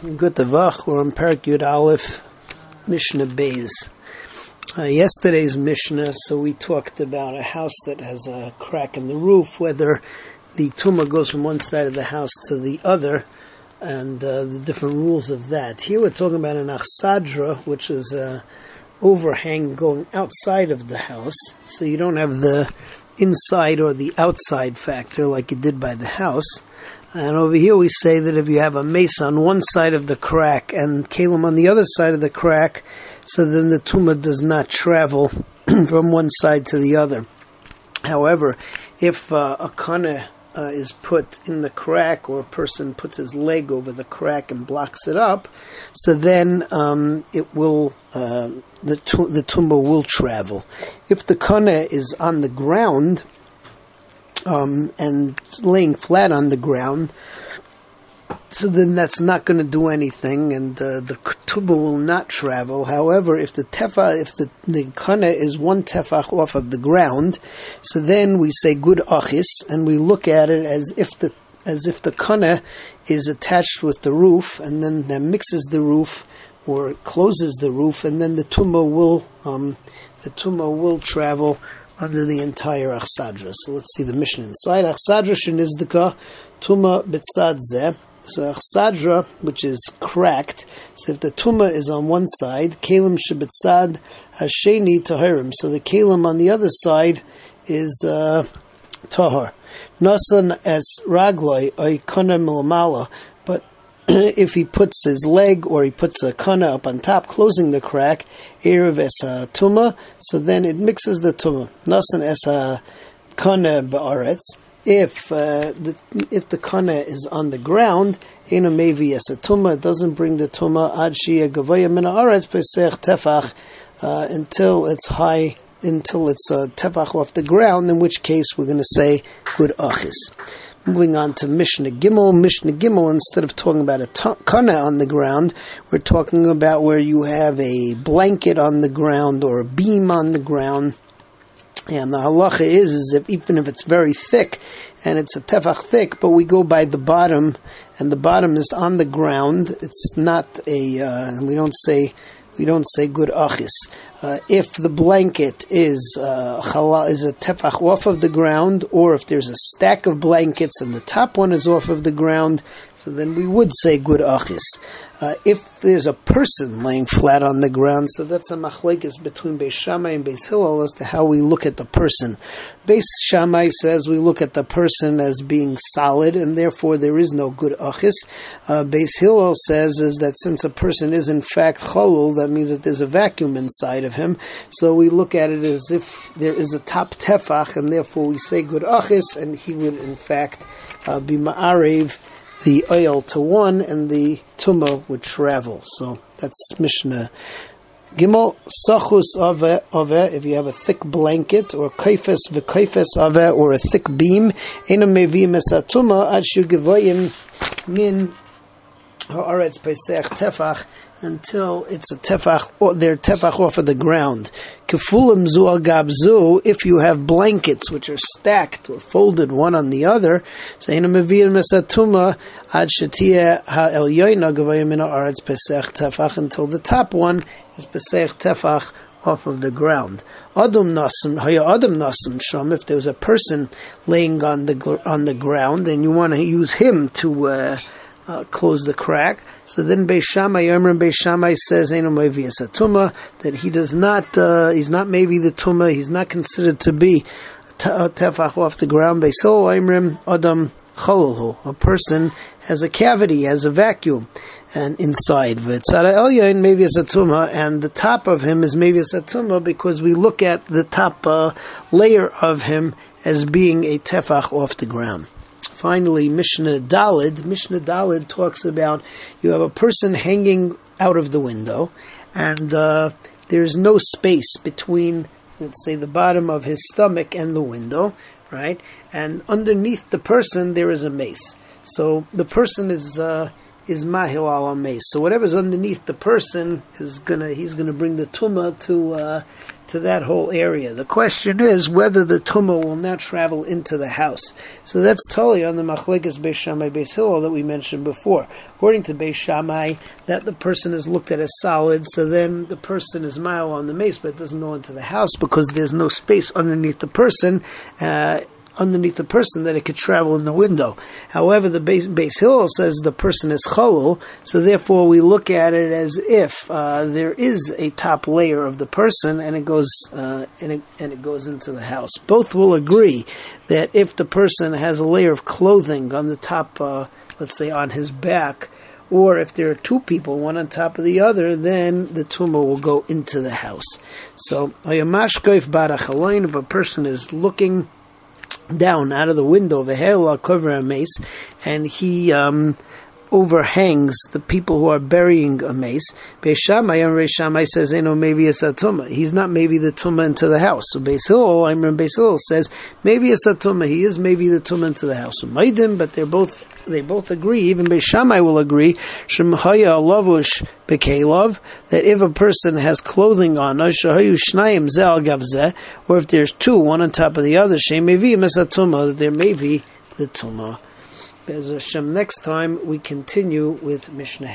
Good Vach, we're on Parak Yud Aleph, Mishnah Beis. Uh, yesterday's Mishnah, so we talked about a house that has a crack in the roof, whether the tumah goes from one side of the house to the other, and uh, the different rules of that. Here we're talking about an achsadra, which is a overhang going outside of the house, so you don't have the inside or the outside factor like you did by the house. And over here we say that if you have a mace on one side of the crack and kalim on the other side of the crack, so then the tumah does not travel from one side to the other. However, if uh, a kana uh, is put in the crack, or a person puts his leg over the crack and blocks it up, so then um, it will uh, the the tumah will travel. If the kana is on the ground, um, and laying flat on the ground. So then that's not going to do anything, and uh, the ketubah will not travel. However, if the tefa, if the the kana is one tefach off of the ground, so then we say good achis, and we look at it as if the as if the kana is attached with the roof, and then that mixes the roof or closes the roof, and then the tumah will um, the tumah will travel under the entire Achsadra. So let's see the Mishnah inside. Achsadra shenizdika tuma betzad zeh. So Achsadra, which is cracked, so if the tuma is on one side, kalim shebetzad hasheni tahirim. So the kalim on the other side is uh, tahar. Nasan as ragloi oikona milamala if he puts his leg or he puts a kana up on top, closing the crack, erev esa tuma, so then it mixes the tuma. Nasan esa kana ba'aretz. If uh, the if the kana is on the ground, in a mevi esa tuma, doesn't bring the tuma ad shia gavaya min haaretz pesech tefach uh, until it's high until it's a uh, tefach off the ground. In which case, we're going to say good achis. Moving on to Mishnah Gimel. Mishnah Gimel, instead of talking about a kana on the ground, we're talking about where you have a blanket on the ground or a beam on the ground. And the halacha is, is if even if it's very thick and it's a tefach thick, but we go by the bottom, and the bottom is on the ground. It's not a. Uh, we don't say we don't say good achis. Uh, if the blanket is uh, is a tefach off of the ground, or if there's a stack of blankets and the top one is off of the ground, so then we would say good achis. Uh, if there's a person laying flat on the ground, so that's a machlekes between Beis Shammai and Beis Hillel as to how we look at the person. Beis Shammai says we look at the person as being solid, and therefore there is no good achis. Uh, Beis Hillel says is that since a person is in fact cholul, that means that there's a vacuum inside of him. So we look at it as if there is a top tefach, and therefore we say good achis, and he would in fact uh, be ma'arev the oil to one, and the tuma would travel. So that's Mishnah. Gimel sachus ave if you have a thick blanket or kaifes v'kaifes ave or a thick beam ena mevim esatuma ad shugevoyim min haaretz pesach tefach until it's a tefach, or they're tefach off of the ground. Kefulim zu gabzu, if you have blankets which are stacked or folded one on the other, saying mevir mesatuma ad shetia ha elyoina gavayimina aretz pesach tefach, until the top one is pesach tefach off of the ground. Adam nasim, haya adam nasim sham. If there's a person laying on the on the ground and you want to use him to uh, uh, close the crack. So then Beis Shammai, Yomer Beis Shammai says, Eino Mevias Tuma, that he does not, uh, he's not maybe the Tuma, he's not considered to be tefach off the ground. Beis Hillel, Imrim, Adam, Chololhu. A person has a cavity, has a vacuum and inside V'tzara Elyon maybe it's a tuma, and the top of him is maybe a tuma because we look at the top uh, layer of him as being a tefach off the ground. Finally, Mishnah Dalid. Mishnah Dalid talks about you have a person hanging out of the window, and uh, there's no space between, let's say, the bottom of his stomach and the window, right? And underneath the person there is a mace. So the person is uh, is mahil al mace. So whatever's underneath the person is gonna he's gonna bring the tuma to uh, to that whole area. The question is whether the tumah will not travel into the house. So that's totally on the machlekes Beis Shammai Beis Hillel that we mentioned before. According to Beis Shammai, that the person is looked at as solid, so then the person is mile on the mace, but it doesn't go into the house because there's no space underneath the person. Uh, underneath the person that it could travel in the window. However, the base, Beis Hillel says the person is cholul, so therefore we look at it as if uh, there is a top layer of the person, and it goes uh, and, it, and it goes into the house. Both will agree that if the person has a layer of clothing on the top, uh, let's say on his back. Or if there are two people, one on top of the other, then the tumah will go into the house. So, if a person is looking down out of the window of a hell cover a mace, and he um, overhangs the people who are burying a mace. Beis Shammai and Beis Shammai says, "You know, maybe it's a tumah. He's not maybe the tumah into the house." So Beis Hillel, I remember Beis says, "Maybe it's a tumah. He is maybe the tumah into the house." So Maidim, but they're both they both agree, even Beis Shammai will agree, Shemhaya lavush bekelov, that if a person has clothing on, shnayim zel gavzeh, or if there's two, one on top of the other, Shem mevi mesatuma, that there may be the tumah. Next time we continue with Mishnah